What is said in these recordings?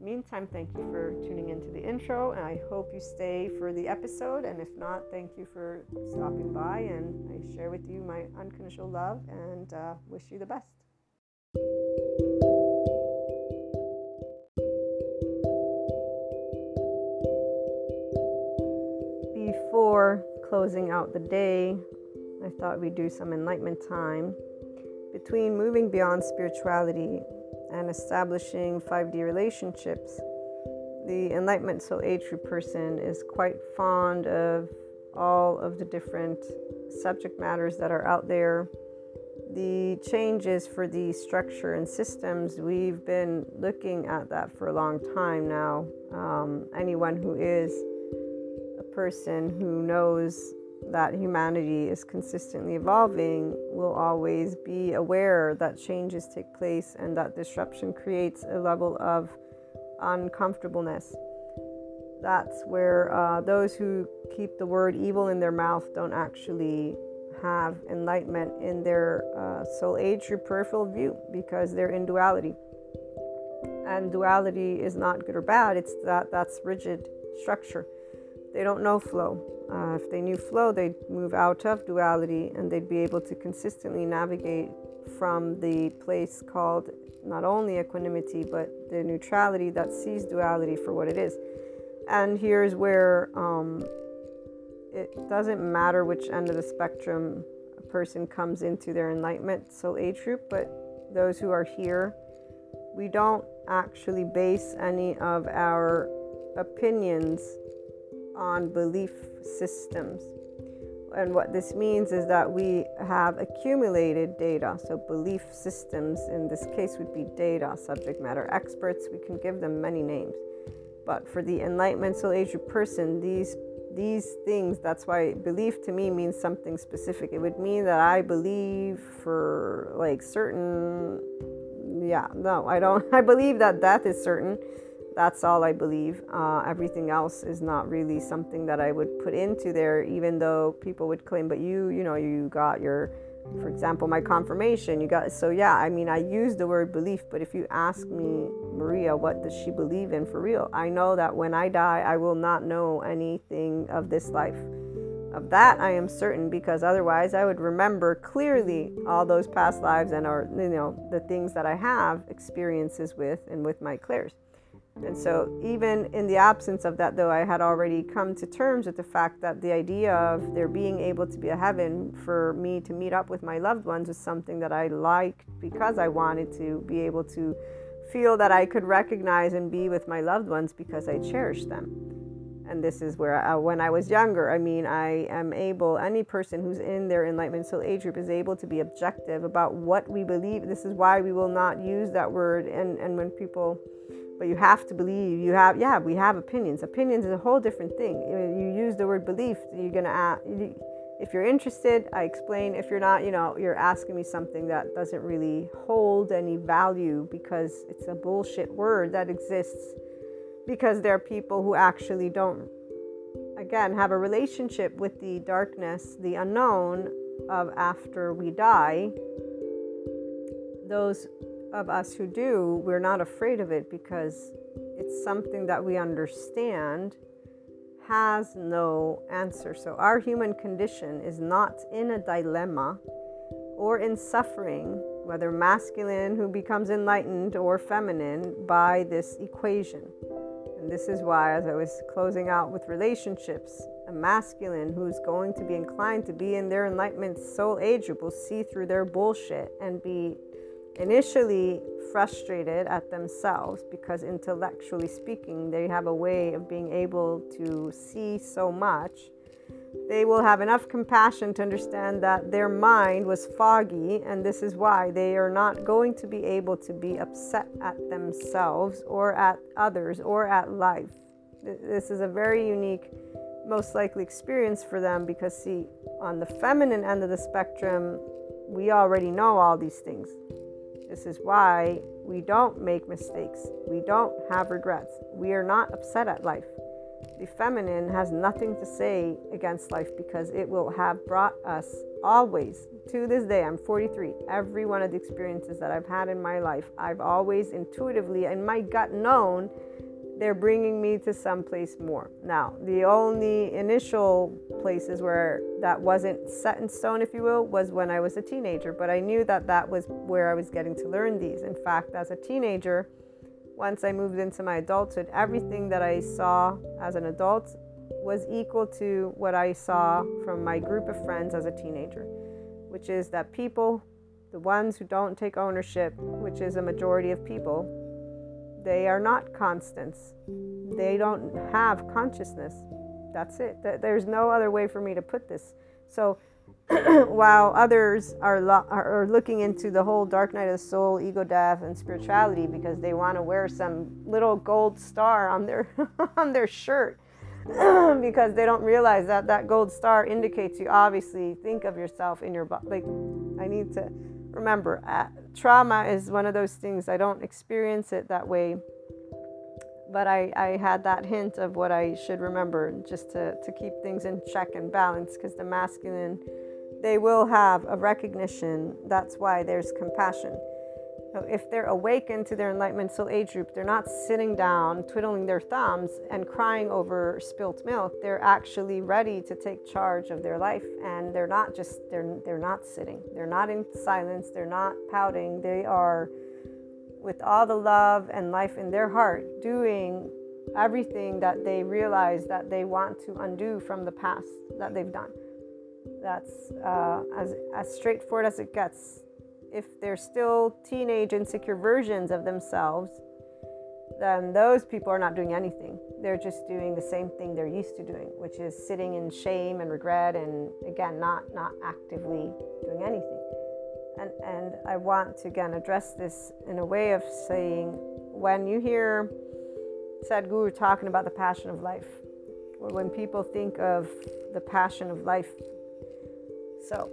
meantime, thank you for tuning into the intro, and I hope you stay for the episode. And if not, thank you for stopping by, and I share with you my unconditional love and uh, wish you the best. Before closing out the day, I thought we'd do some enlightenment time between moving beyond spirituality and establishing 5D relationships, the Enlightenment Soul Age Group person is quite fond of all of the different subject matters that are out there. The changes for the structure and systems, we've been looking at that for a long time now. Um, anyone who is a person who knows that humanity is consistently evolving will always be aware that changes take place and that disruption creates a level of uncomfortableness. That's where uh, those who keep the word evil in their mouth don't actually have enlightenment in their uh, soul age or peripheral view because they're in duality. And duality is not good or bad, it's that that's rigid structure. They don't know flow uh, if they knew flow, they'd move out of duality and they'd be able to consistently navigate from the place called not only equanimity but the neutrality that sees duality for what it is. And here's where um, it doesn't matter which end of the spectrum a person comes into their enlightenment soul age group, but those who are here, we don't actually base any of our opinions on belief systems. And what this means is that we have accumulated data. So, belief systems in this case would be data, subject matter experts. We can give them many names. But for the enlightenment soul age person, these these things that's why belief to me means something specific it would mean that i believe for like certain yeah no i don't i believe that death is certain that's all I believe. Uh, everything else is not really something that I would put into there, even though people would claim, but you, you know, you got your, for example, my confirmation. You got, so yeah, I mean, I use the word belief, but if you ask me, Maria, what does she believe in for real? I know that when I die, I will not know anything of this life. Of that, I am certain because otherwise, I would remember clearly all those past lives and, or you know, the things that I have experiences with and with my clairs. And so, even in the absence of that, though, I had already come to terms with the fact that the idea of there being able to be a heaven for me to meet up with my loved ones was something that I liked because I wanted to be able to feel that I could recognize and be with my loved ones because I cherish them. And this is where, I, uh, when I was younger, I mean, I am able, any person who's in their enlightenment soul age group is able to be objective about what we believe. This is why we will not use that word. And, and when people, but you have to believe you have yeah we have opinions. Opinions is a whole different thing. You use the word belief you're gonna if you're interested i explain. If you're not you know you're asking me something that doesn't really hold any value because it's a bullshit word that exists because there are people who actually don't again have a relationship with the darkness the unknown of after we die. Those of us who do, we're not afraid of it because it's something that we understand has no answer. So, our human condition is not in a dilemma or in suffering, whether masculine who becomes enlightened or feminine, by this equation. And this is why, as I was closing out with relationships, a masculine who's going to be inclined to be in their enlightenment soul age group will see through their bullshit and be initially frustrated at themselves because intellectually speaking they have a way of being able to see so much they will have enough compassion to understand that their mind was foggy, and this is why they are not going to be able to be upset at themselves or at others or at life. This is a very unique, most likely experience for them because, see, on the feminine end of the spectrum, we already know all these things. This is why we don't make mistakes, we don't have regrets, we are not upset at life. The feminine has nothing to say against life because it will have brought us always to this day i'm 43 every one of the experiences that i've had in my life i've always intuitively in my gut known they're bringing me to someplace more. Now the only initial places where that wasn't set in stone if you will was when i was a teenager but i knew that that was where i was getting to learn these. In fact as a teenager once I moved into my adulthood, everything that I saw as an adult was equal to what I saw from my group of friends as a teenager, which is that people, the ones who don't take ownership, which is a majority of people, they are not constants. They don't have consciousness. That's it. There's no other way for me to put this. So while others are, lo- are looking into the whole dark night of the soul, ego death, and spirituality because they want to wear some little gold star on their on their shirt because they don't realize that that gold star indicates you obviously think of yourself in your body. Like I need to remember, uh, trauma is one of those things I don't experience it that way. But I, I had that hint of what I should remember just to, to keep things in check and balance because the masculine they will have a recognition. That's why there's compassion. If they're awakened to their enlightenment soul age group, they're not sitting down, twiddling their thumbs, and crying over spilt milk. They're actually ready to take charge of their life, and they're not just they're they're not sitting. They're not in silence. They're not pouting. They are, with all the love and life in their heart, doing everything that they realize that they want to undo from the past that they've done. That's uh, as, as straightforward as it gets. If they're still teenage, insecure versions of themselves, then those people are not doing anything. They're just doing the same thing they're used to doing, which is sitting in shame and regret and again not not actively doing anything. And and I want to again address this in a way of saying when you hear Sadhguru talking about the passion of life, or when people think of the passion of life so,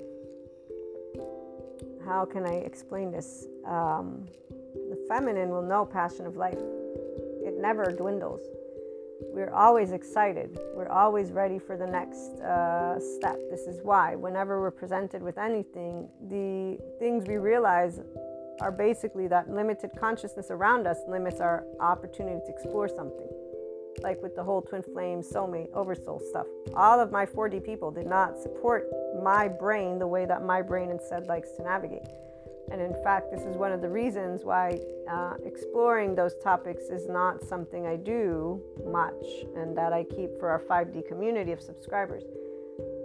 how can I explain this? Um, the feminine will know passion of life. It never dwindles. We're always excited. We're always ready for the next uh, step. This is why, whenever we're presented with anything, the things we realize are basically that limited consciousness around us limits our opportunity to explore something like with the whole twin flame, soulmate, oversoul stuff. All of my 4D people did not support my brain the way that my brain instead likes to navigate. And in fact, this is one of the reasons why uh, exploring those topics is not something I do much and that I keep for our 5D community of subscribers.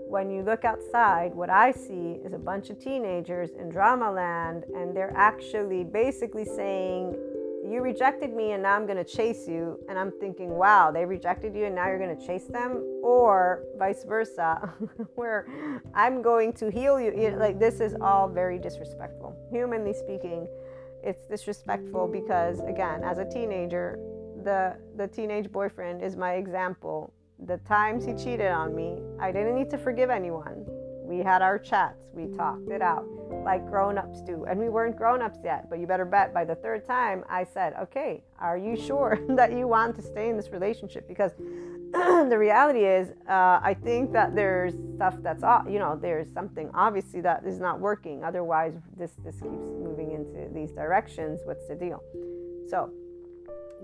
When you look outside, what I see is a bunch of teenagers in drama land, and they're actually basically saying, you rejected me and now I'm going to chase you. And I'm thinking, wow, they rejected you and now you're going to chase them. Or vice versa, where I'm going to heal you. you know, like, this is all very disrespectful. Humanly speaking, it's disrespectful because, again, as a teenager, the, the teenage boyfriend is my example. The times he cheated on me, I didn't need to forgive anyone. We had our chats, we talked it out like grown ups do. And we weren't grown ups yet, but you better bet by the third time I said, okay, are you sure that you want to stay in this relationship? Because the reality is, uh, I think that there's stuff that's, you know, there's something obviously that is not working. Otherwise, this, this keeps moving into these directions. What's the deal? So,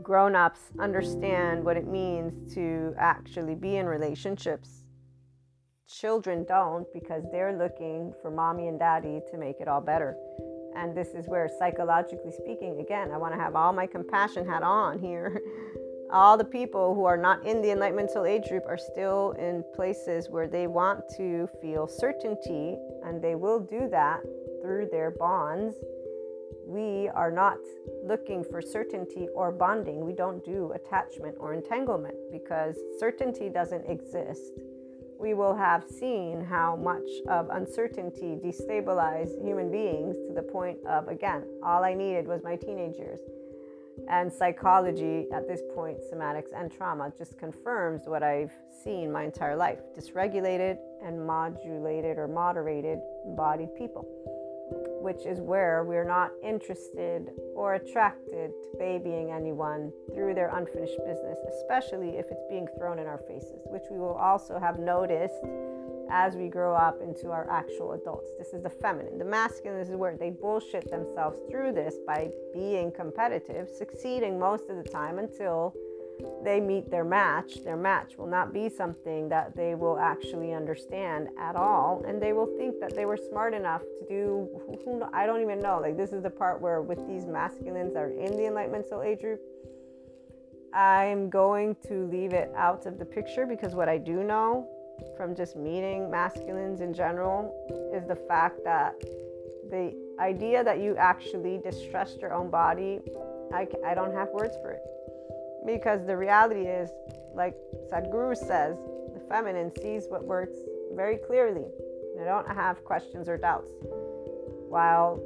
grown ups understand what it means to actually be in relationships children don't because they're looking for mommy and daddy to make it all better. And this is where, psychologically speaking, again, I want to have all my compassion hat on here. all the people who are not in the Enlightenment Soul Age group are still in places where they want to feel certainty, and they will do that through their bonds. We are not looking for certainty or bonding. We don't do attachment or entanglement because certainty doesn't exist we will have seen how much of uncertainty destabilized human beings to the point of, again, all I needed was my teenage years. And psychology at this point, somatics and trauma, just confirms what I've seen my entire life dysregulated and modulated or moderated embodied people which is where we're not interested or attracted to babying anyone through their unfinished business, especially if it's being thrown in our faces, which we will also have noticed as we grow up into our actual adults. This is the feminine. The masculine is where they bullshit themselves through this by being competitive, succeeding most of the time until they meet their match, their match will not be something that they will actually understand at all. And they will think that they were smart enough to do, I don't even know. Like, this is the part where, with these masculines that are in the Enlightenment Soul Age group, I'm going to leave it out of the picture because what I do know from just meeting masculines in general is the fact that the idea that you actually distrust your own body, I, I don't have words for it. Because the reality is, like Sadhguru says, the feminine sees what works very clearly. They don't have questions or doubts. While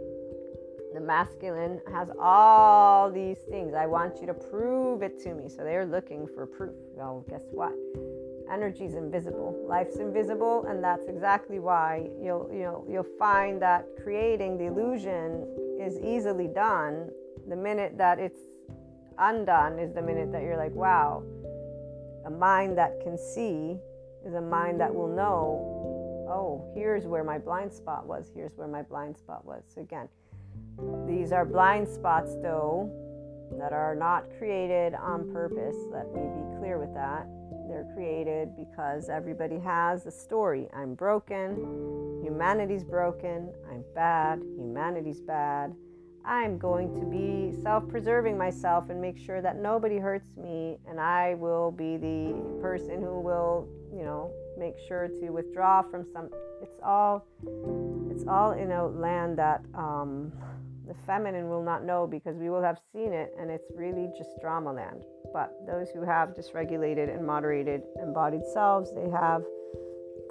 the masculine has all these things. I want you to prove it to me. So they're looking for proof. Well, guess what? Energy is invisible. Life's invisible, and that's exactly why you'll you know you'll find that creating the illusion is easily done the minute that it's undone is the minute that you're like, wow, a mind that can see is a mind that will know, oh, here's where my blind spot was, here's where my blind spot was. So, again, these are blind spots, though, that are not created on purpose. Let me be clear with that. They're created because everybody has a story. I'm broken. Humanity's broken. I'm bad. Humanity's bad. I'm going to be self preserving myself and make sure that nobody hurts me, and I will be the person who will, you know, make sure to withdraw from some. It's all, it's all in a land that um, the feminine will not know because we will have seen it, and it's really just drama land. But those who have dysregulated and moderated embodied selves, they have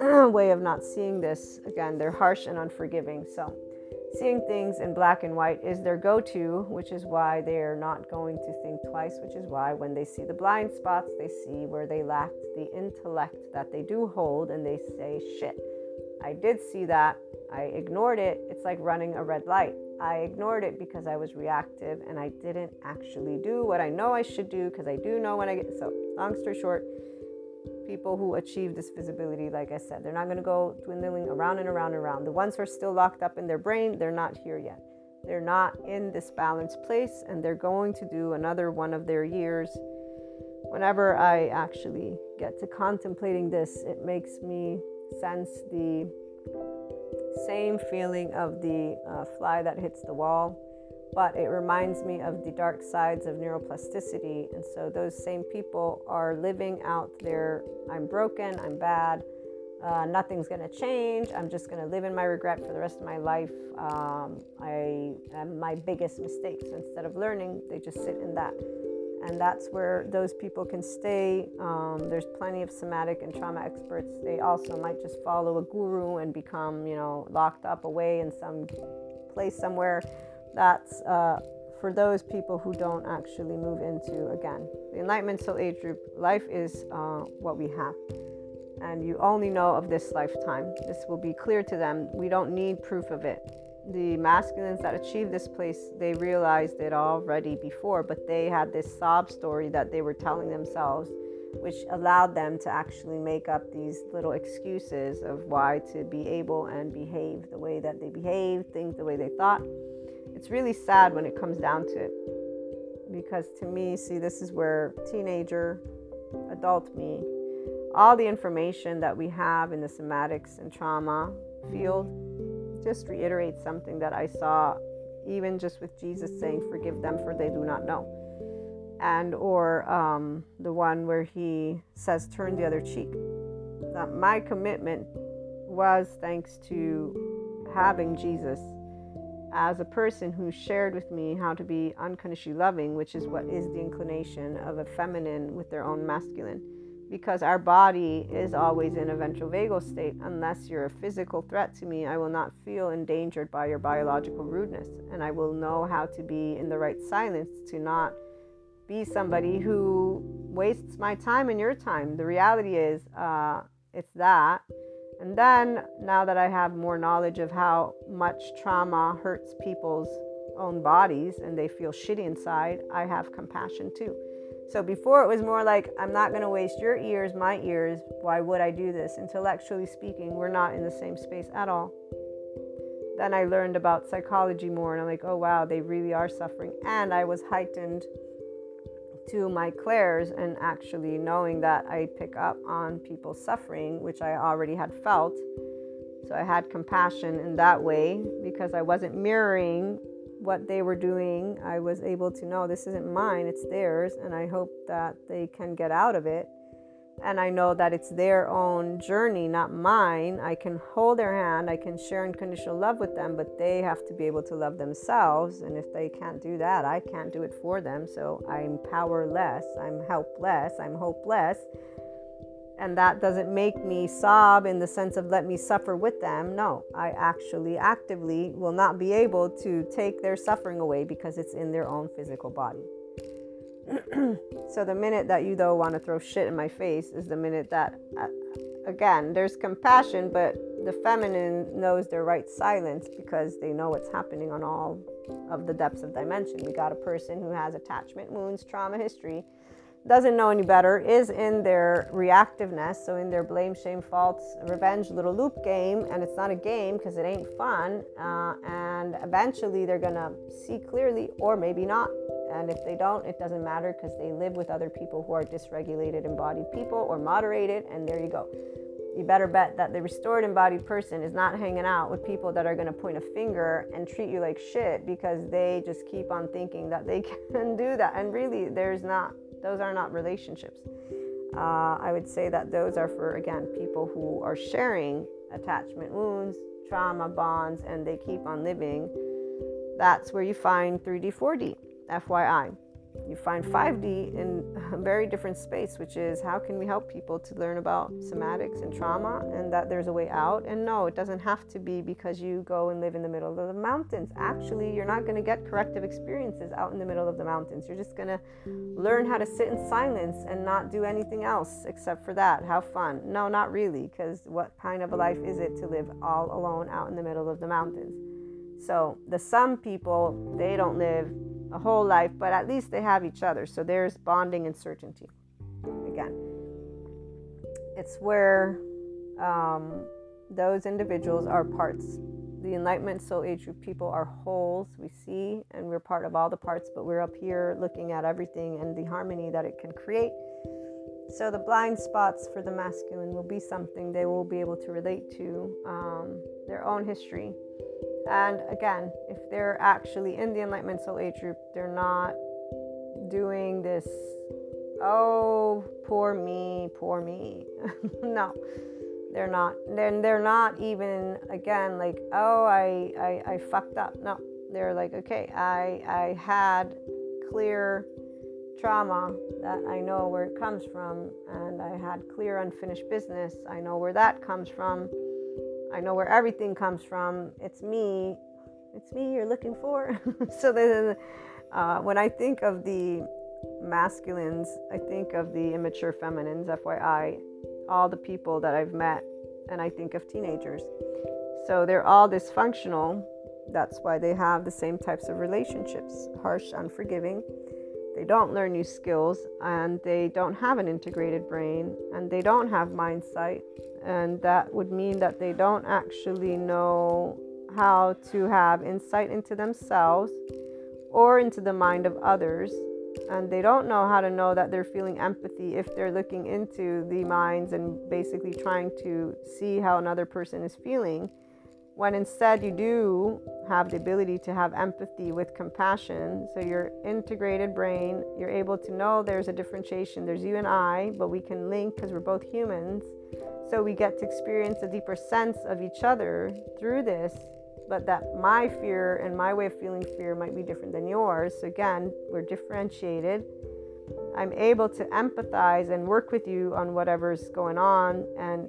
a way of not seeing this. Again, they're harsh and unforgiving. So seeing things in black and white is their go to, which is why they're not going to think twice, which is why when they see the blind spots, they see where they lacked the intellect that they do hold and they say, shit, I did see that. I ignored it. It's like running a red light. I ignored it because I was reactive and I didn't actually do what I know I should do because I do know when I get. So, long story short, people who achieve this visibility, like I said, they're not going to go dwindling around and around and around. The ones who are still locked up in their brain, they're not here yet. They're not in this balanced place, and they're going to do another one of their years. Whenever I actually get to contemplating this, it makes me sense the same feeling of the uh, fly that hits the wall but it reminds me of the dark sides of neuroplasticity. And so those same people are living out their I'm broken, I'm bad, uh, nothing's going to change, I'm just going to live in my regret for the rest of my life. Um, I am my biggest mistake. So instead of learning, they just sit in that. And that's where those people can stay. Um, there's plenty of somatic and trauma experts. They also might just follow a guru and become, you know, locked up away in some place somewhere that's uh, for those people who don't actually move into again the enlightenment soul age group life is uh, what we have. And you only know of this lifetime. This will be clear to them. We don't need proof of it. The masculines that achieved this place they realized it already before but they had this sob story that they were telling themselves which allowed them to actually make up these little excuses of why to be able and behave the way that they behaved things the way they thought it's really sad when it comes down to it. Because to me, see, this is where teenager, adult me, all the information that we have in the somatics and trauma field just reiterates something that I saw even just with Jesus saying, Forgive them, for they do not know. And, or um, the one where he says, Turn the other cheek. That my commitment was thanks to having Jesus as a person who shared with me how to be unconditionally loving, which is what is the inclination of a feminine with their own masculine. because our body is always in a ventral vagal state. Unless you're a physical threat to me, I will not feel endangered by your biological rudeness. And I will know how to be in the right silence to not be somebody who wastes my time and your time. The reality is, uh, it's that. And then now that I have more knowledge of how much trauma hurts people's own bodies and they feel shitty inside, I have compassion too. So before it was more like, I'm not going to waste your ears, my ears. Why would I do this? Intellectually speaking, we're not in the same space at all. Then I learned about psychology more, and I'm like, oh wow, they really are suffering. And I was heightened to my clairs and actually knowing that I pick up on people's suffering, which I already had felt. So I had compassion in that way because I wasn't mirroring what they were doing, I was able to know this isn't mine, it's theirs, and I hope that they can get out of it. And I know that it's their own journey, not mine. I can hold their hand, I can share unconditional love with them, but they have to be able to love themselves. And if they can't do that, I can't do it for them. So I'm powerless, I'm helpless, I'm hopeless and that doesn't make me sob in the sense of let me suffer with them. No, I actually actively will not be able to take their suffering away because it's in their own physical body. So the minute that you though want to throw shit in my face is the minute that uh, again there's compassion but the feminine knows their right silence because they know what's happening on all of the depths of dimension. We got a person who has attachment wounds trauma history doesn't know any better is in their reactiveness, so in their blame, shame, faults, revenge little loop game, and it's not a game because it ain't fun. Uh, and eventually they're gonna see clearly, or maybe not. And if they don't, it doesn't matter because they live with other people who are dysregulated embodied people or moderated, and there you go. You better bet that the restored embodied person is not hanging out with people that are to point a finger and treat you like shit because they just keep on thinking that they can do that. And really, there's not those are not relationships. Uh, I would say that those are for, again, people who are sharing attachment wounds, trauma bonds, and they keep on living. That's where you find 3D, 4D, FYI you find 5D in a very different space, which is how can we help people to learn about somatics and trauma and that there's a way out. And no, it doesn't have to be because you go and live in the middle of the mountains. Actually, you're not going to get corrective experiences out in the middle of the mountains. You're just going to learn how to sit in silence and not do anything else except for that. Have fun. No, not really, because what kind of a life is it to live all alone out in the middle of the mountains? So, the some people, they don't live a whole life, but at least they have each other. So there's bonding and certainty. Again, it's where um, those individuals are parts. The Enlightenment Soul Age group people are wholes. We see, and we're part of all the parts, but we're up here looking at everything and the harmony that it can create. So the blind spots for the masculine will be something they will be able to relate to um, their own history and again, if they're actually in the Enlightenment Soul Age group, they're not doing this, oh, poor me, poor me. no, they're not. Then they're not even, again, like, oh, I, I, I fucked up. No, they're like, okay, I, I had clear trauma that I know where it comes from, and I had clear unfinished business. I know where that comes from I know where everything comes from. It's me. It's me you're looking for. so then, uh, when I think of the masculines, I think of the immature feminines, FYI, all the people that I've met, and I think of teenagers. So they're all dysfunctional. That's why they have the same types of relationships harsh, unforgiving. They don't learn new skills, and they don't have an integrated brain, and they don't have mind sight, and that would mean that they don't actually know how to have insight into themselves or into the mind of others and they don't know how to know that they're feeling empathy if they're looking into the minds and basically trying to see how another person is feeling when instead you do have the ability to have empathy with compassion so your integrated brain you're able to know there's a differentiation. There's you and i but we can link because we're both humans. So we get to experience a deeper sense of each other through this, but that my fear and my way of feeling fear might be different than yours. So again, we're differentiated. I'm able to empathize and work with you on whatever's going on and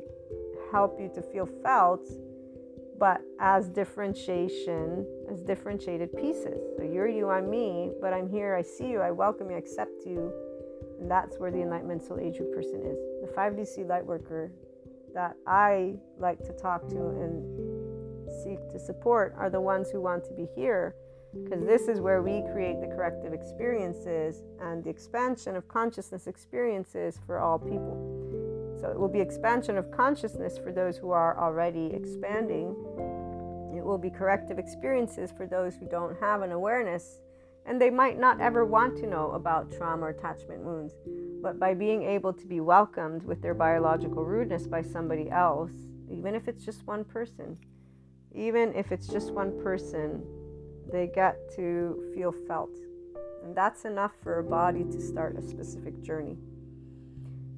help you to feel felt, but as differentiation, as differentiated pieces. So you're you, I'm me, but I'm here, I see you, I welcome you, I accept you. And that's where the Enlightenment Soul Age person is. The 5DC light worker that I like to talk to and seek to support are the ones who want to be here because this is where we create the corrective experiences and the expansion of consciousness experiences for all people. So it will be expansion of consciousness for those who are already expanding. It will be corrective experiences for those who don't have an awareness and they might not ever want to know about trauma or attachment wounds. But by being able to be welcomed with their biological rudeness by somebody else, even if it's just one person, even if it's just one person, they get to feel felt. And that's enough for a body to start a specific journey.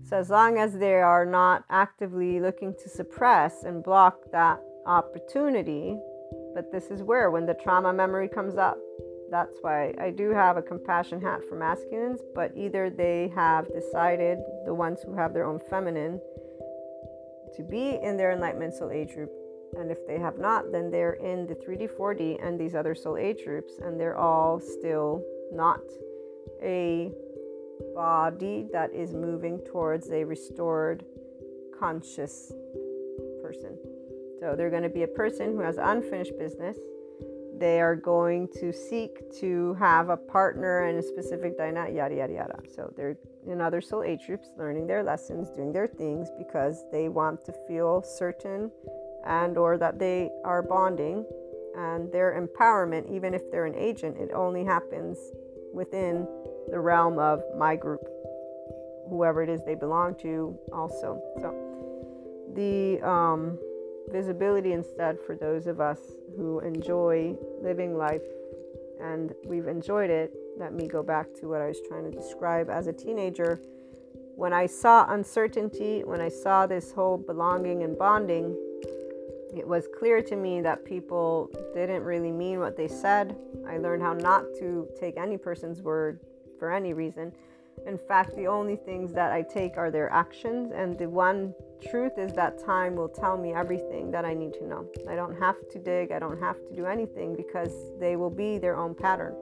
So, as long as they are not actively looking to suppress and block that opportunity, but this is where, when the trauma memory comes up, that's why I do have a compassion hat for masculines, but either they have decided, the ones who have their own feminine, to be in their enlightenment soul age group and if they have not, then they're in the 3D, 4D, and these other soul age groups, and they're all still not a body that is moving towards a restored conscious person. So they're going to be a person who has unfinished business. They are going to seek to have a partner and a specific dynamic, yada, yada, yada. So they're in other soul age groups learning their lessons, doing their things because they want to feel certain and or that they are bonding and their empowerment even if they're an agent it only happens within the realm of my group whoever it is they belong to also. So the um, visibility instead for those of us who enjoy living life and we've enjoyed it let me go back to what i was trying to describe as a teenager. When i saw uncertainty when i saw this whole belonging and bonding it was clear to me that people didn't really mean what they said. I learned how not to take any person's word for any reason. In fact, the only things that I take are their actions, and the one truth is that time will tell me everything that I need to know. I don't have to dig, I don't have to do anything because they will be their own pattern.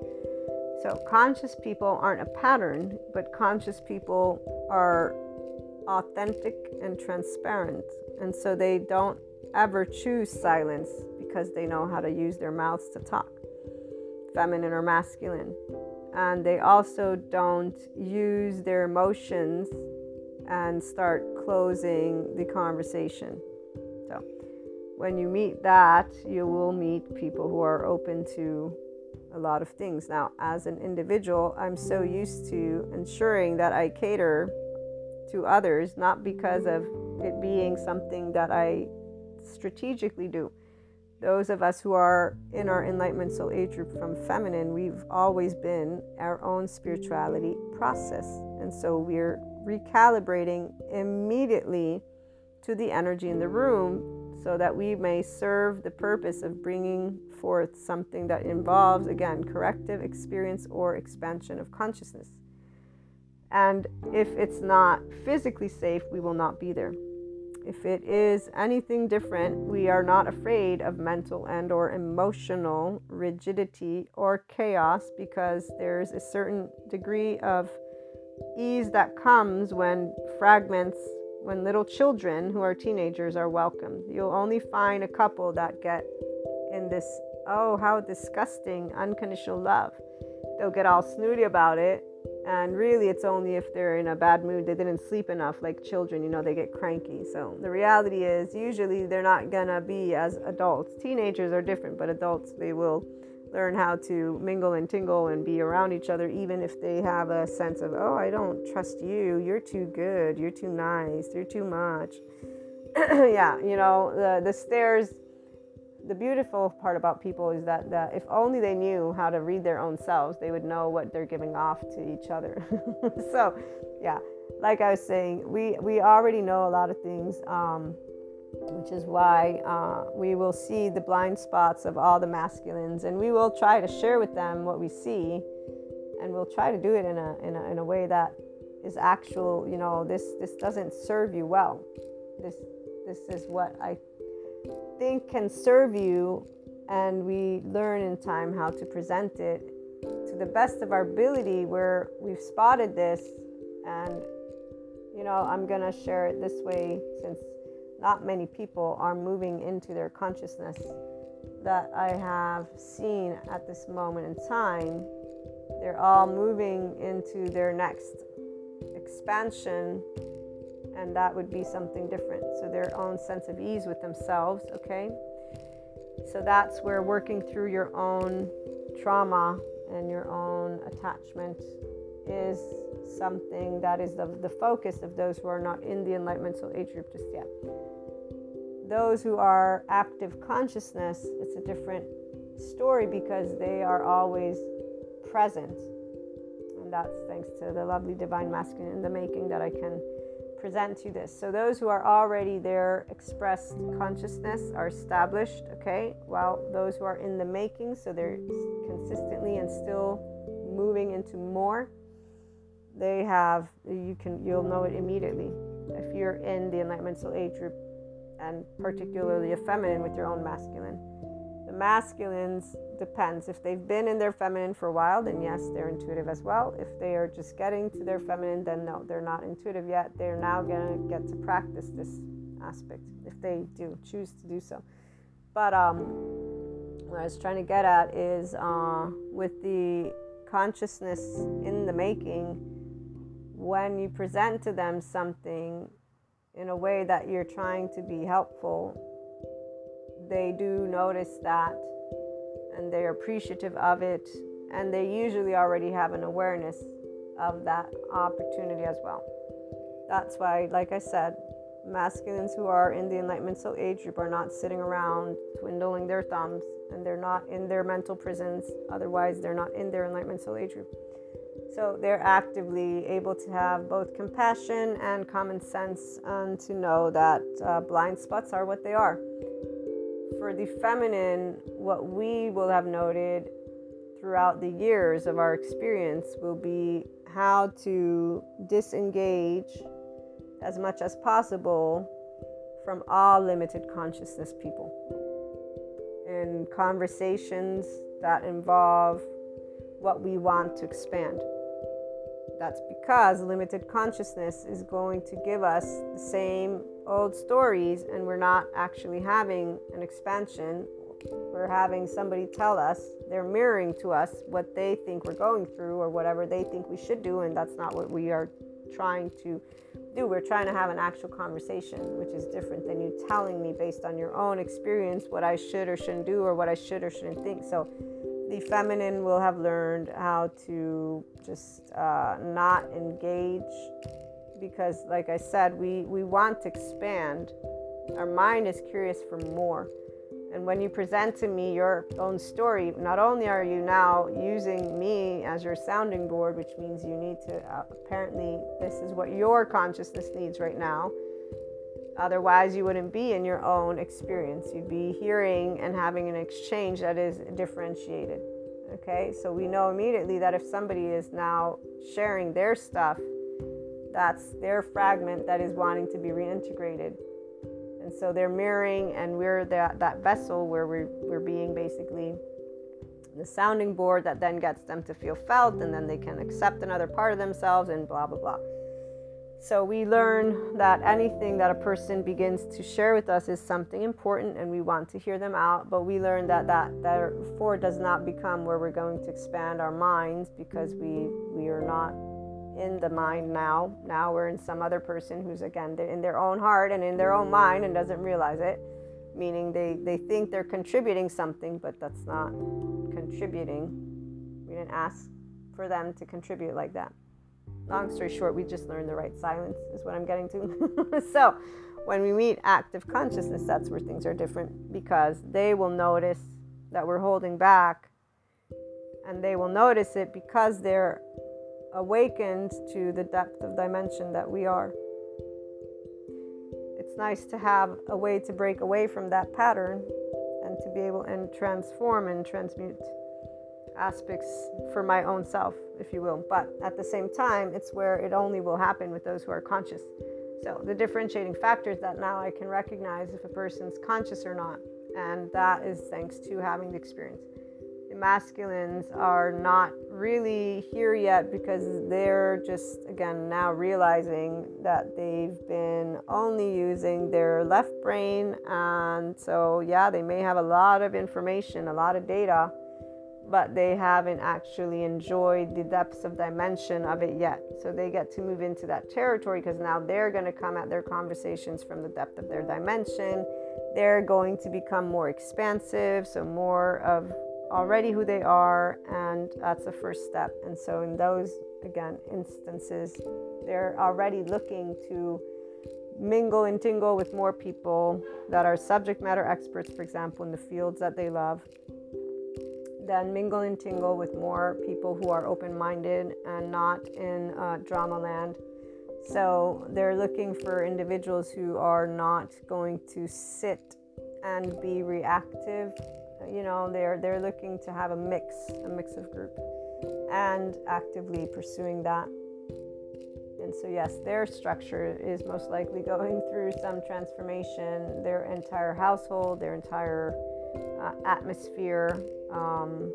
So, conscious people aren't a pattern, but conscious people are authentic and transparent. And so they don't ever choose silence because they know how to use their mouths to talk, feminine or masculine. And they also don't use their emotions and start closing the conversation. So, when you meet that, you will meet people who are open to a lot of things. Now, as an individual, I'm so used to ensuring that I cater to others, not because of it being something that I strategically do. Those of us who are in our enlightenment soul age group from feminine, we've always been our own spirituality process. And so we're recalibrating immediately to the energy in the room so that we may serve the purpose of bringing forth something that involves, again, corrective experience or expansion of consciousness. And if it's not physically safe, we will not be there. If it is anything different, we are not afraid of mental and or emotional rigidity or chaos because there's a certain degree of ease that comes when fragments when little children who are teenagers are welcomed. You'll only find a couple that get in this oh how disgusting unconditional love. They'll get all snooty about it and really it's only if they're in a bad mood they didn't sleep enough like children you know they get cranky. So the reality is usually they're not gonna be as adults. Teenagers are different but adults they will learn how to mingle and tingle and be around each other even if they have a sense of oh i don't trust you. You're too good. You're too nice. You're too much. Yeah you know the the stairs the beautiful part about people is that, that if only they knew how to read their own selves, they would know what they're giving off to each other. so, yeah, like I was saying, we, we already know a lot of things, um, which is why uh, we will see the blind spots of all the masculines and we will try to share with them what we see. And we'll try to do it in a, in a, in a way that is actual, you know, this this doesn't serve you well. This this is what I think can serve you and we learn in time how to present it to the best of our ability where we've spotted this and you know, I'm going to share it this way since not many people are moving into their consciousness that I have seen at this moment in time. They're all moving into their next expansion, and that would be something different. So, their own sense of ease with themselves, okay? So, that's where working through your own trauma and your own attachment is something that is the, the focus of those who are not in the enlightenment soul age group just yet. Those who are active consciousness, it's a different story because they are always present. And that's thanks to the lovely divine masculine in the making that I can present to this. So those who are already there expressed consciousness are established, okay? While those who are in the making, so they're consistently and still moving into more they have you can you'll know it immediately if you're in the enlightenment soul age group and particularly a feminine with your own masculine the masculines depends. If they've been in their feminine for a while then yes they're intuitive as well. If they are just getting to their feminine then no they're not intuitive yet. They're now going to get to practice this aspect if they do choose to do so. But um what i was trying to get at is uh, with the consciousness in the making when you present to them something in a way that you're trying to be helpful, they do notice that and they're appreciative of it, and they usually already have an awareness of that opportunity as well. That's why, like I said, masculines who are in the enlightenment soul age group are not sitting around twiddling their thumbs and they're not in their mental prisons. Otherwise, they're not in their enlightenment soul age group. So they're actively able to have both compassion and common sense and to know that uh, blind spots are what they are. For the feminine, what we will have noted throughout the years of our experience will be how to disengage as much as possible from all limited consciousness people and conversations that involve what we want to expand. That's because limited consciousness is going to give us the same old stories, and we're not actually having an expansion. We're having somebody tell us, they're mirroring to us what they think we're going through or whatever they think we should do, and that's not what we are trying to do. We're trying to have an actual conversation, which is different than you telling me based on your own experience what I should or shouldn't do or what I should or shouldn't think. So, the feminine will have learned how to just uh, not engage because like i said we, we want to expand our mind is curious for more and when you present to me your own story not only are you now using me as your sounding board which means you need to uh, apparently this is what your consciousness needs right now Otherwise, you wouldn't be in your own experience. You'd be hearing and having an exchange that is differentiated. Okay, so we know immediately that if somebody is now sharing their stuff, that's their fragment that is wanting to be reintegrated. And so they're mirroring, and we're that, that vessel where we're, we're being basically the sounding board that then gets them to feel felt, and then they can accept another part of themselves, and blah, blah, blah. So we learn that anything that a person begins to share with us is something important and we want to hear them out. But we learn that that therefore does not become where we're going to expand our minds because we we are not in the mind now. Now we're in some other person who's again in their own heart and in their own mind and doesn't realize it. Meaning they, they think they're contributing something, but that's not contributing. We didn't ask for them to contribute like that long story short, we just learned the right silence, is what I'm getting to. so, when we meet active consciousness, that's where things are different because they will notice that we're holding back and they will notice it because they're awakened to the depth of dimension that we are. It's nice to have a way to break away from that pattern and to be able and transform and transmute aspects for my own self if you will. But at the same time, it's where it only will happen with those who are conscious. So the differentiating factors that now I can recognize if a person's conscious or not. And that is thanks to having the experience the masculines are not really here yet because they're just again now realizing that they've been only using their left brain. And so yeah they may have a lot of information a lot of data but they haven't actually enjoyed the depths of dimension of it yet. So they get to move into that territory because now they're going to come at their conversations from the depth of their dimension. They're going to become more expansive so more of already who they are, and that's the first step. And so, in those again instances, they're already looking to mingle and tingle with more people that are subject matter experts, for example, in the fields that they love. Then mingle and tingle with more people who are open minded and not in uh, drama land. So they're looking for individuals who are not going to sit and be reactive you know they're they're looking to have a mix a mix of group and actively pursuing that. And so yes their structure is most likely going through some transformation. Their entire household their entire uh, atmosphere um,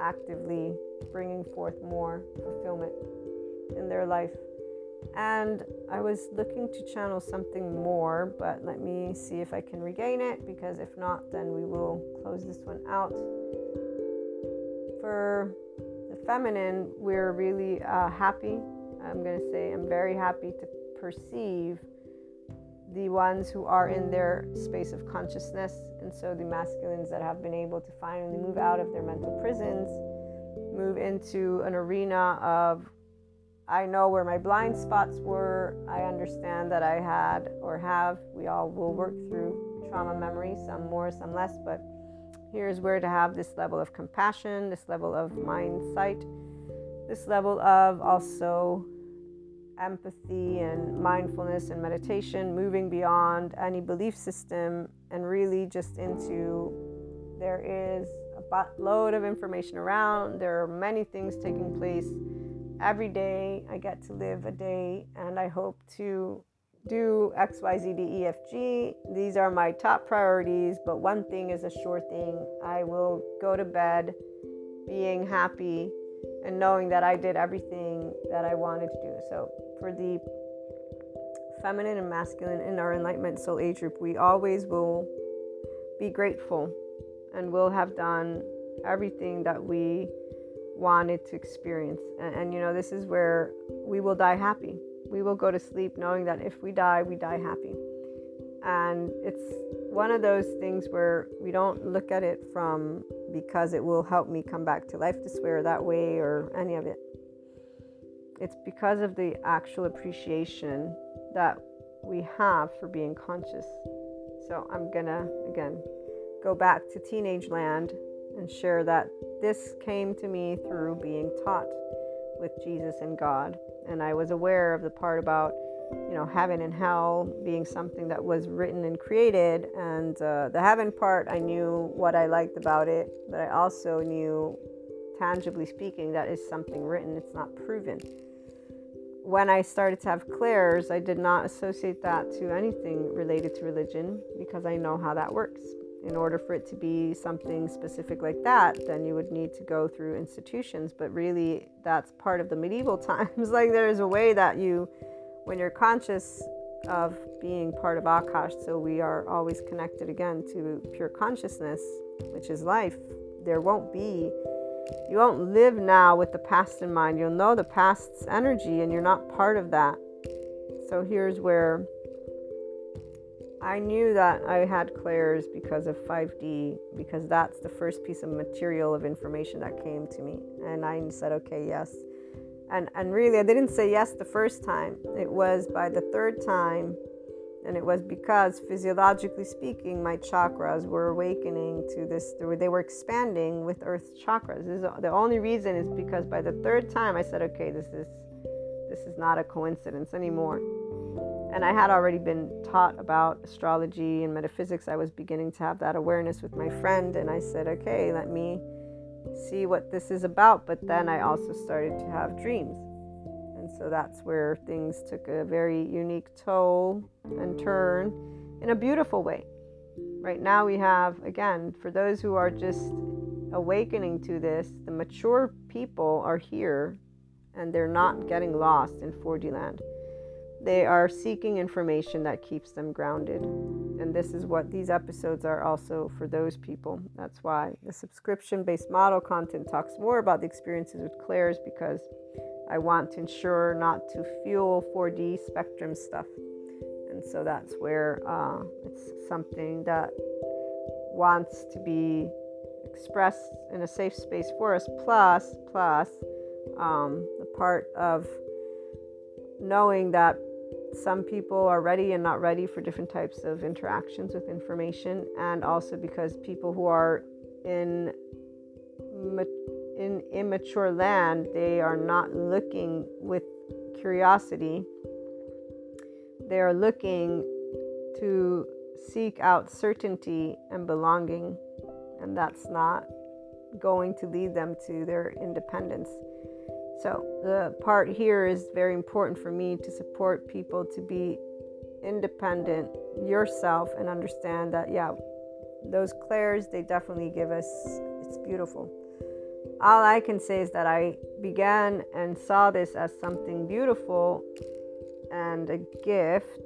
actively bringing forth more fulfillment in their life and I was looking to channel something more, but let me see if I can regain it because if not, then we will close this one out. For the feminine, we're really uh, happy. I'm going to say I'm very happy to perceive the ones who are in their space of consciousness. And so the masculines that have been able to finally move out of their mental prisons, move into an arena of I know where my blind spots were. I understand that I had or have. We all will work through trauma memory, some more, some less, but here's where to have this level of compassion, this level of mind sight, this level of also empathy and mindfulness and meditation, moving beyond any belief system and really just into there is a load of information around, there are many things taking place every day I get to live a day and I hope to do X, Y, Z, D, E, F, G. These are my top priorities, but one thing is a sure thing. I will go to bed being happy and knowing that I did everything that I wanted to do. So, for the feminine and masculine in our Enlightenment Soul Age group, we always will be grateful and will have done everything that we wanted to experience. And, and, you know, this is where we will die happy. We will go to sleep knowing that if we die, we die happy. And it's one of those things where we don't look at it from because it will help me come back to life this way or that way or any of it. It's because of the actual appreciation that we have for being conscious. So I'm gonna, again, go back to teenage land and share that this came to me through being taught with Jesus and God. And I was aware of the part about, you know, heaven and hell being something that was written and created. And uh, the heaven part, I knew what I liked about it, but I also knew, tangibly speaking, that is something written, it's not proven. When I started to have clairs, I did not associate that to anything related to religion because I know how that works in order for it to be something specific like that, then you would need to go through institutions. But really, that's part of the medieval times. like, there's a way that you, when you're conscious of being part of Akash, so we are always connected again to pure consciousness, which is life, there won't be, you won't live now with the past in mind. You'll know the past's energy, and you're not part of that. So here's where I knew that I had clairs because of 5D, because that's the first piece of material of information that came to me. And I said, okay, yes. And, and really, I didn't say yes the first time. It was by the third time, and it was because, physiologically speaking, my chakras were awakening to this, they were expanding with Earth's chakras. This is, the only reason is because by the third time, I said, okay, this is, this is not a coincidence anymore and I had already been taught about astrology and metaphysics. I was beginning to have that awareness with my friend, and I said, okay, let me see what this is about. But then I also started to have dreams. And so that's where things took a very unique toll and turn in a beautiful way. Right now, we have, again, for those who are just awakening to this, the mature people are here and they're not getting lost in 4D land. They are seeking information that keeps them grounded. And this is what these episodes are also for those people. That's why the subscription based model content talks more about the experiences with clairs because I want to ensure not to fuel 4D spectrum stuff. And so that's where uh, it's something that wants to be expressed in a safe space for us. Plus, plus um, the part of knowing that some people are ready and not ready for different types of interactions with information, and also because people who are in in immature land, they are not looking with curiosity. They are looking to seek out certainty and belonging, and that's not going to lead them to their independence. So, the part here is very important for me to support people to be independent yourself and understand that, yeah, those clairs, they definitely give us, it's beautiful. All I can say is that I began and saw this as something beautiful and a gift.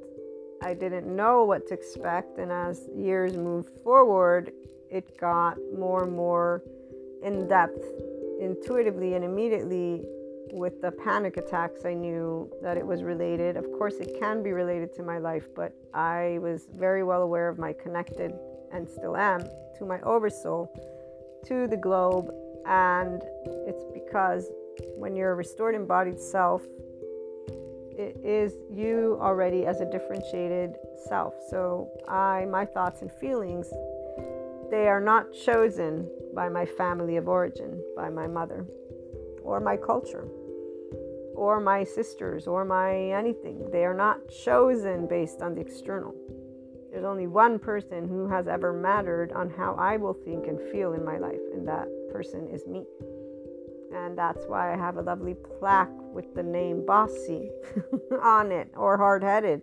I didn't know what to expect, and as years moved forward, it got more and more in depth intuitively and immediately with the panic attacks, I knew that it was related. Of course, it can be related to my life, but I was very well aware of my connected and still am to my oversoul, to the globe. And it's because when you're a restored embodied self, it is you already as a differentiated self. So I, my thoughts and feelings, they are not chosen by my family of origin, by my mother or my culture or my sisters or my anything. They are not chosen based on the external. There's only one person who has ever mattered on how I will think and feel in my life, and that person is me. And that's why I have a lovely plaque with the name Bossy on it, or hard headed.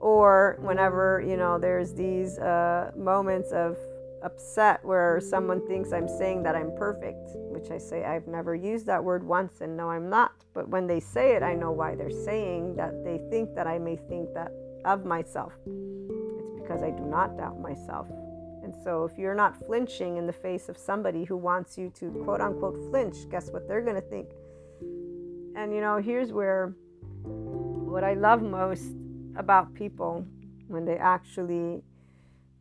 Or whenever, you know, there's these uh, moments of upset where someone thinks I'm saying that I'm perfect, which I say I've never used that word once and no, I'm not. But when they say it, I know why they're saying that they think that I may think that of myself. It's because I do not doubt myself. And so if you're not flinching in the face of somebody who wants you to quote unquote flinch, guess what they're going to think? And you know, here's where what I love most about people when they actually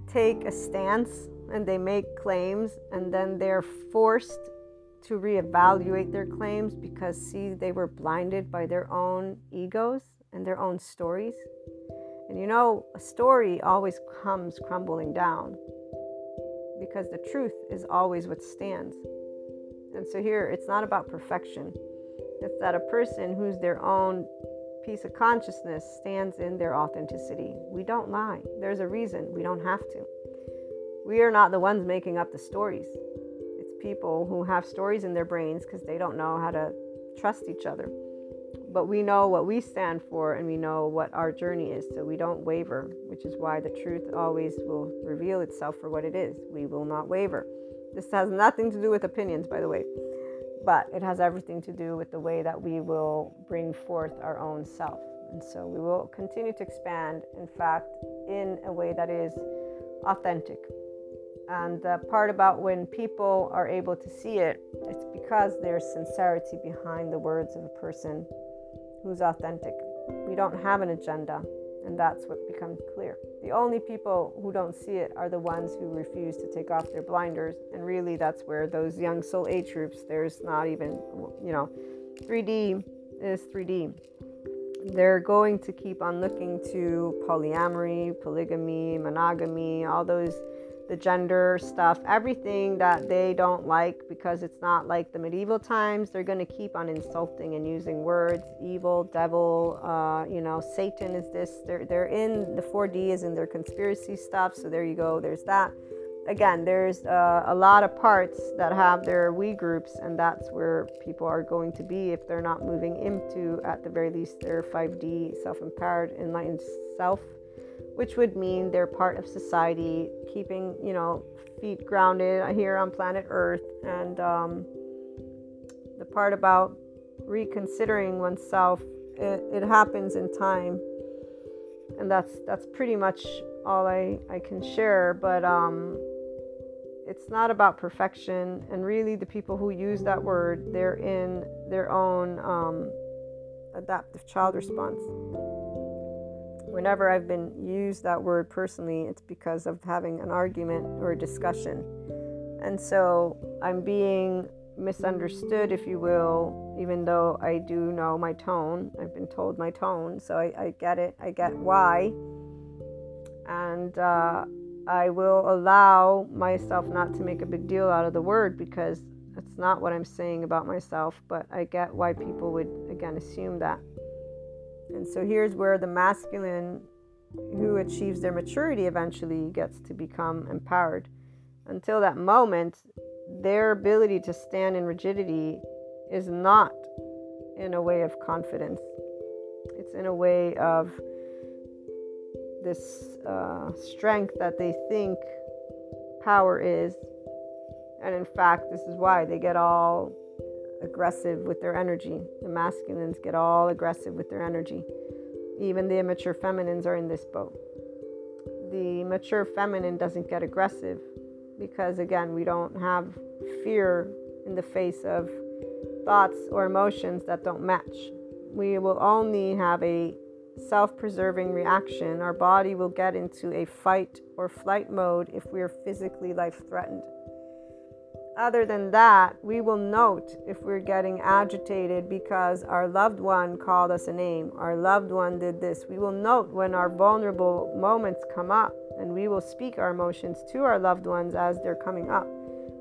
take a stance and they make claims and then they're forced to reevaluate their claims because see they were blinded by their own egos and their own stories. And you know a story always comes crumbling down because the truth is always what stands. And so here it's not about perfection. It's that a person who's their own piece of consciousness stands in their authenticity. We don't lie. There's a reason. We don't have to we are not the ones making up the stories. It's people who have stories in their brains because they don't know how to trust each other. But we know what we stand for and we know what our journey is, so we don't waver, which is why the truth always will reveal itself for what it is. We will not waver. This has nothing to do with opinions, by the way, but it has everything to do with the way that we will bring forth our own self. And so we will continue to expand, in fact, in a way that is authentic. And the part about when people are able to see it, it's because there's sincerity behind the words of a person who's authentic. We don't have an agenda, and that's what becomes clear. The only people who don't see it are the ones who refuse to take off their blinders, and really that's where those young soul age groups, there's not even, you know, 3D is 3D. They're going to keep on looking to polyamory, polygamy, monogamy, all those the gender stuff, everything that they don't like because it's not like the medieval times. They're going to keep on insulting and using words, evil, devil, uh, you know, Satan is this. They're they're in the 4D is in their conspiracy stuff. So there you go. There's that. again, there's uh, a lot of parts that have their we groups, and that's where people are going to be if they're not moving into, at the very least, their 5D self empowered, enlightened self, which would mean they're part of society, keeping, you know, feet grounded here on planet Earth. And um, the part about reconsidering oneself, it, it happens in time. And that's that's pretty much all I, I can share. But um, it's not about perfection and really the people who use that word they're in their own um, adaptive child response whenever i've been used that word personally it's because of having an argument or a discussion. And so i'm being misunderstood if you will even though i do know my tone. I've been told my tone so i, I get it. I get why. And uh, I will allow myself not to make a big deal out of the word because that's not what I'm saying about myself, but I get why people would, again, assume that. And so here's where the masculine who achieves their maturity eventually gets to become empowered. Until that moment, their ability to stand in rigidity is not in a way of confidence, it's in a way of this uh, strength that they think power is. And in fact, this is why they get all aggressive with their energy. The masculines get all aggressive with their energy. Even the immature feminines are in this boat. The mature feminine doesn't get aggressive because, again, we don't have fear in the face of thoughts or emotions that don't match. We will only have a self preserving reaction, our body will get into a fight or flight mode if we are physically life threatened. Other than that, we will note if we're getting agitated because our loved one called us a name, our loved one did this. We will note when our vulnerable moments come up, and we will speak our emotions to our loved ones as they're coming up.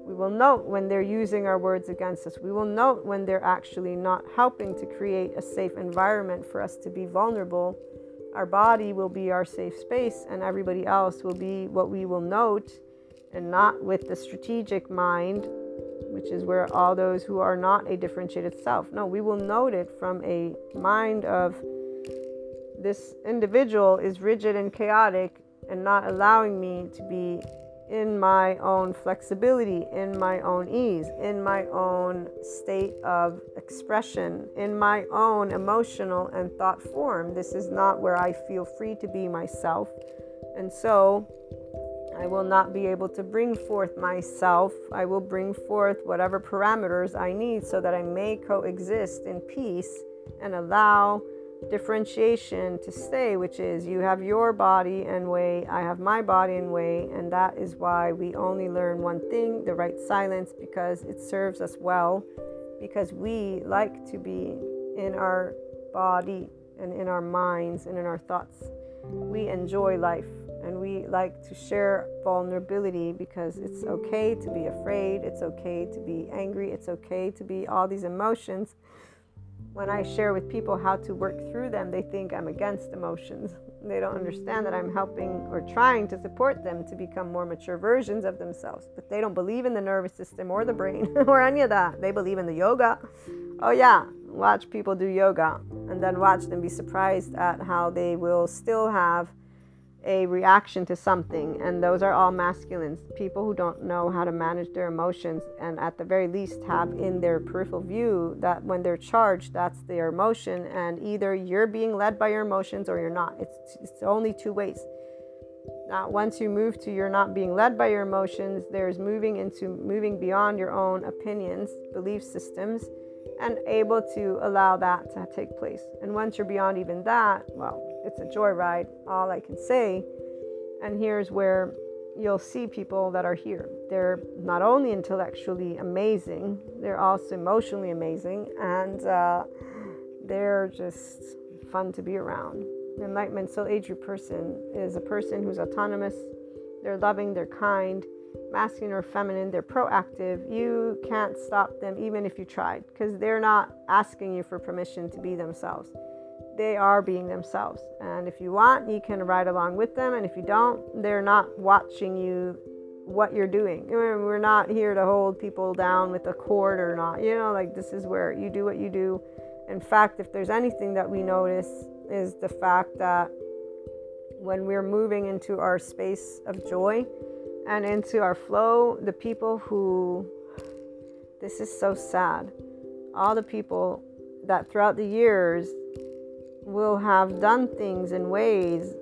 We will note when they're using our words against us. We will note when they're actually not helping to create a safe environment for us to be vulnerable. Our body will be our safe space, and everybody else will be what we will note, and not with the strategic mind, which is where all those who are not a differentiated self. No, we will note it from a mind of this individual is rigid and chaotic and not allowing me to be in my own flexibility, in my own ease, in my own state of expression, in my own emotional and thought form. This is not where I feel free to be myself. And so I will not be able to bring forth myself. I will bring forth whatever parameters I need so that I may coexist in peace and allow differentiation to stay, which is you have your body and way, I have my body and way, and that is why we only learn one thing the right silence because it serves us well, because we like to be in our body and in our minds and in our thoughts. We enjoy life and we like to share vulnerability because it's okay to be afraid, it's okay to be angry, it's okay to be all these emotions when I share with people how to work through them, they think I'm against emotions. They don't understand that I'm helping or trying to support them to become more mature versions of themselves. But they don't believe in the nervous system or the brain or any of that. They believe in the yoga. Oh, yeah, watch people do yoga and then watch them be surprised at how they will still have a reaction to something, and those are all masculines. People who don't know how to manage their emotions, and at the very least have in their peripheral view that when they're charged, that's their emotion, and either you're being led by your emotions or you're not. It's, it's only two ways. Now, once you move to you're not being led by your emotions, there's moving into moving beyond your own opinions, belief systems, and able to allow that to take place. And once you're beyond even that, well, it's a joyride, all I can say. And here's where you'll see people that are here. They're not only intellectually amazing, they're also emotionally amazing, and uh, they're just fun to be around. Enlightenment soul age person is a person who's autonomous, they're loving, they're kind, masculine or feminine, they're proactive. You can't stop them even if you tried because they're not asking you for permission to be themselves they are being themselves. And if you want, you can ride along with them. And if you don't, they're not watching you what you're doing. We're not here to hold people down with a cord or not. You know, like this is where you do what you do. In fact, if there's anything that we notice is the fact that when we're moving into our space of joy and into our flow, the people who, this is so sad, all the people that throughout the years will have done things in ways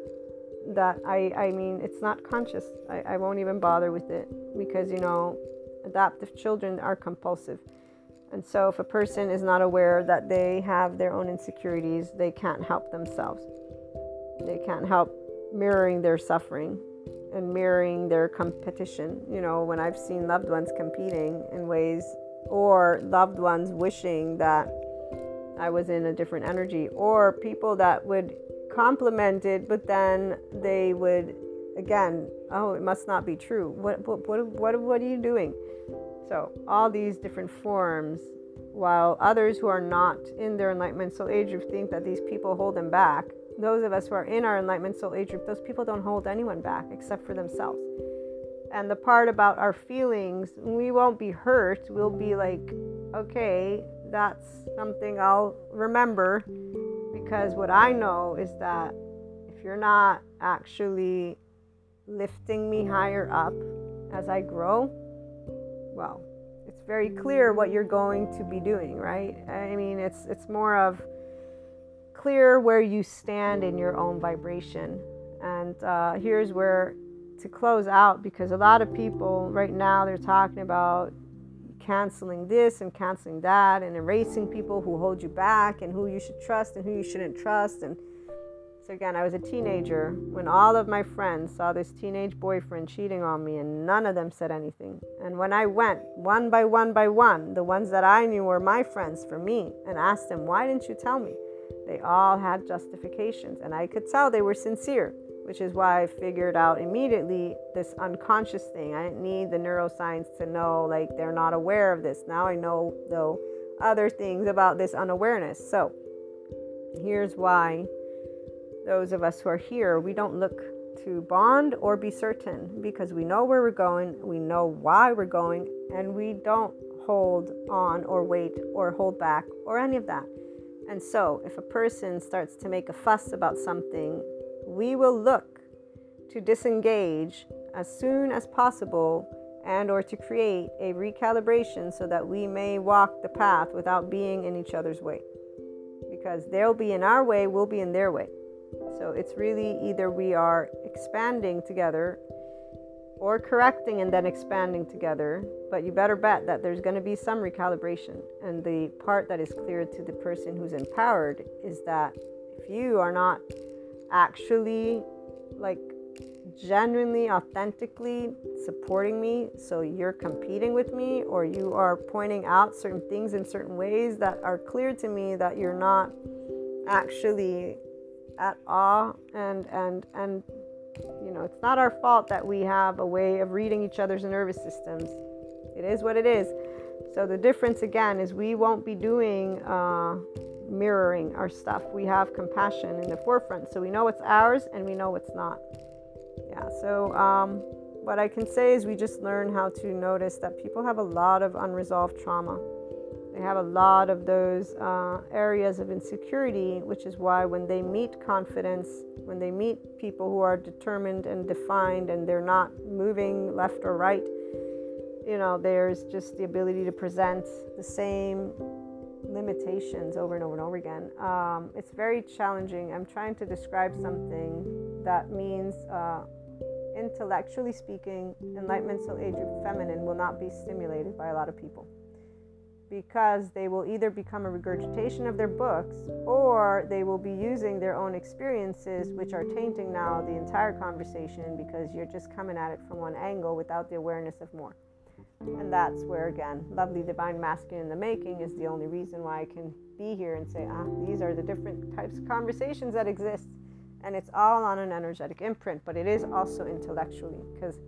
that I, I mean, it's not conscious. I, I won't even bother with it because, you know, adaptive children are compulsive. And so, if a person is not aware that they have their own insecurities, they can't help themselves. They can't help mirroring their suffering and mirroring their competition. You know, when I've seen loved ones competing in ways, or loved ones wishing that I was in a different energy, or people that would compliment it, but then they would, again, oh, it must not be true. What, what, what, what, what are you doing? So, all these different forms, while others who are not in their enlightenment soul age group think that these people hold them back, those of us who are in our enlightenment soul age group, those people don't hold anyone back except for themselves. And the part about our feelings, we won't be hurt. We'll be like, okay, that's something I'll remember because what I know is that if you're not actually lifting me higher up as I grow, well, it's very clear what you're going to be doing, right? I mean, it's it's more of clear where you stand in your own vibration. And uh, here's where to close out because a lot of people right now they're talking about canceling this and canceling that and erasing people who hold you back and who you should trust and who you shouldn't trust. And so again i was a teenager when all of my friends saw this teenage boyfriend cheating on me and none of them said anything. And when i went one by one by one the ones that i knew were my friends for me and asked them why didn't you tell me? They all had justifications and i could tell they were sincere which is why I figured out immediately this unconscious thing. I didn't need the neuroscience to know, like, they're not aware of this. Now I know, though, other things about this unawareness. So, here's why those of us who are here, we don't look to bond or be certain because we know where we're going, we know why we're going, and we don't hold on or wait or hold back or any of that. And so, if a person starts to make a fuss about something we will look to disengage as soon as possible and or to create a recalibration so that we may walk the path without being in each other's way. Because they'll be in our way we'll be in their way. So it's really either we are expanding together or correcting and then expanding together but you better bet that there's going to be some recalibration. And the part that is clear to the person who's empowered is that if you are not actually like genuinely, authentically supporting me, so you're competing with me, or you are pointing out certain things in certain ways that are clear to me that you're not actually at awe. And and and you know it's not our fault that we have a way of reading each other's nervous systems. It is what it is. So the difference again is we won't be doing uh, mirroring our stuff. We have compassion in the forefront, so we know what's ours and we know what's not. Yeah, so um, what I can say is we just learn how to notice that people have a lot of unresolved trauma. They have a lot of those uh, areas of insecurity, which is why when they meet confidence, when they meet people who are determined and defined and they're not moving left or right, you know, there's just the ability to present the same limitations over and over and over again. Um, it's very challenging. I'm trying to describe something that means, uh, intellectually speaking, enlightenment soul age feminine will not be stimulated by a lot of people because they will either become a regurgitation of their books or they will be using their own experiences, which are tainting now the entire conversation because you're just coming at it from one angle without the awareness of more. And that's where, again, lovely divine masculine in the making is the only reason why I can be here and say, ah, these are the different types of conversations that exist. And it's all on an energetic imprint, but it is also intellectually. Because,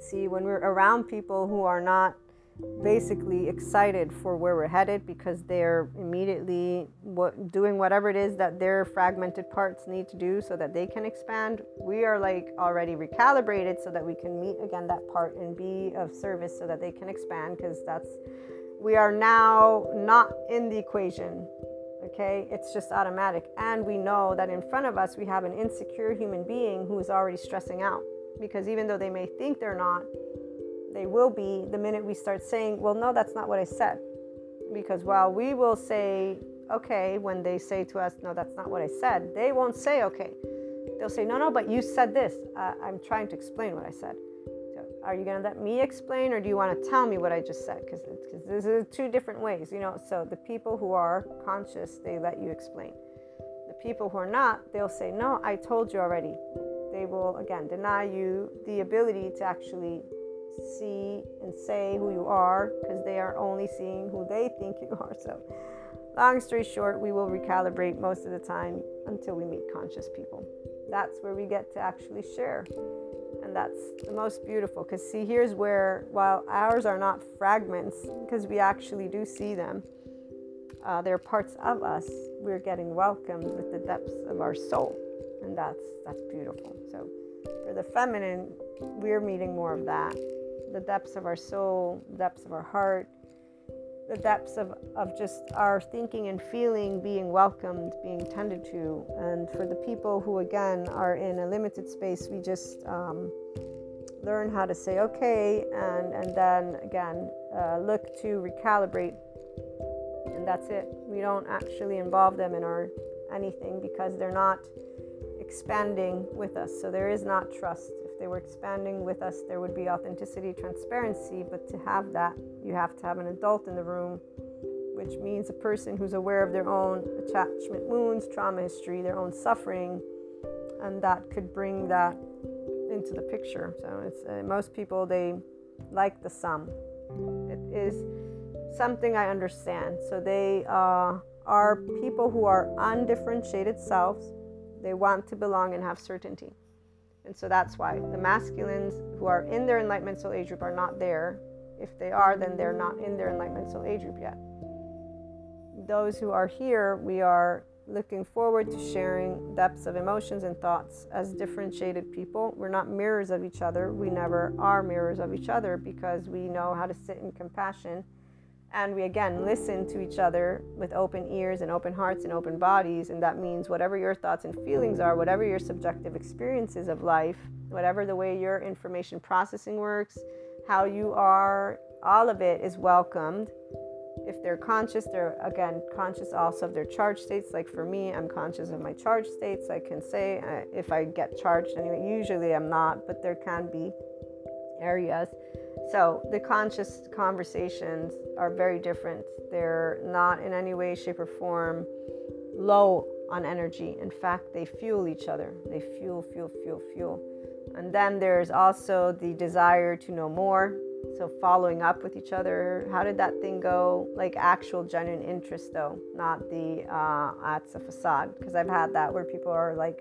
see, when we're around people who are not basically excited for where we're headed because they're immediately what, doing whatever it is that their fragmented parts need to do so that they can expand. We are like already recalibrated so that we can meet again that part and be of service so that they can expand because that's we are now not in the equation. Okay, it's just automatic. And we know that in front of us we have an insecure human being who is already stressing out because even though they may think they're not, they will be the minute we start saying, well, no, that's not what I said. Because while we will say, okay, when they say to us, no, that's not what I said, they won't say, okay. They'll say, no, no, but you said this. Uh, I'm trying to explain what I said. So are you going to let me explain or do you want to tell me what I just said? Because this is two different ways, you know. So the people who are conscious, they let you explain. The people who are not, they'll say, no, I told you already. They will, again, deny you the ability to actually see and say who you are because they are only seeing who they think you are. So, long story short, we will recalibrate most of the time until we meet conscious people. That's where we get to actually share. And that's the most beautiful because, see, here's where, while ours are not fragments, because we actually do see them, uh, they're parts of us, we're getting welcomed with the depths of our soul. And that's, that's beautiful. So, for the feminine, we're meeting more of that the depths of our soul, the depths of our heart, the depths of, of just our thinking and feeling being welcomed, being tended to. And for the people who, again, are in a limited space, we just um, learn how to say okay and, and then, again, uh, look to recalibrate. And that's it. We don't actually involve them in our anything because they're not expanding with us. So there is not trust they were expanding with us, there would be authenticity, transparency. But to have that, you have to have an adult in the room, which means a person who's aware of their own attachment wounds, trauma history, their own suffering, and that could bring that into the picture. So it's uh, most people they like the sum. It is something I understand. So they uh, are people who are undifferentiated selves. They want to belong and have certainty. And so that's why the masculines who are in their enlightenment soul age group are not there. If they are, then they're not in their enlightenment soul age group yet. Those who are here, we are looking forward to sharing depths of emotions and thoughts as differentiated people. We're not mirrors of each other. We never are mirrors of each other because we know how to sit in compassion and we again listen to each other with open ears and open hearts and open bodies and that means whatever your thoughts and feelings are whatever your subjective experiences of life whatever the way your information processing works how you are all of it is welcomed. If they're conscious they're again conscious also of their charge states. Like for me i'm conscious of my charge states. I can say uh, if i get charged anyway usually i'm not but there can be areas so the conscious conversations are very different. They're not in any way, shape, or form low on energy. In fact, they fuel each other. They fuel, fuel, fuel, fuel. And then there's also the desire to know more. So following up with each other. How did that thing go? Like actual genuine interest, though, not the uh, it's a facade. Because I've had that where people are like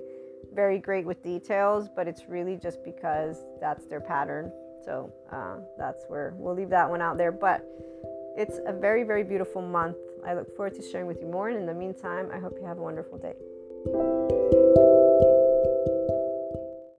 very great with details, but it's really just because that's their pattern so uh, that's where we'll leave that one out there. But it's a very, very beautiful month. I look forward to sharing with you more. And in the meantime, I hope you have a wonderful day.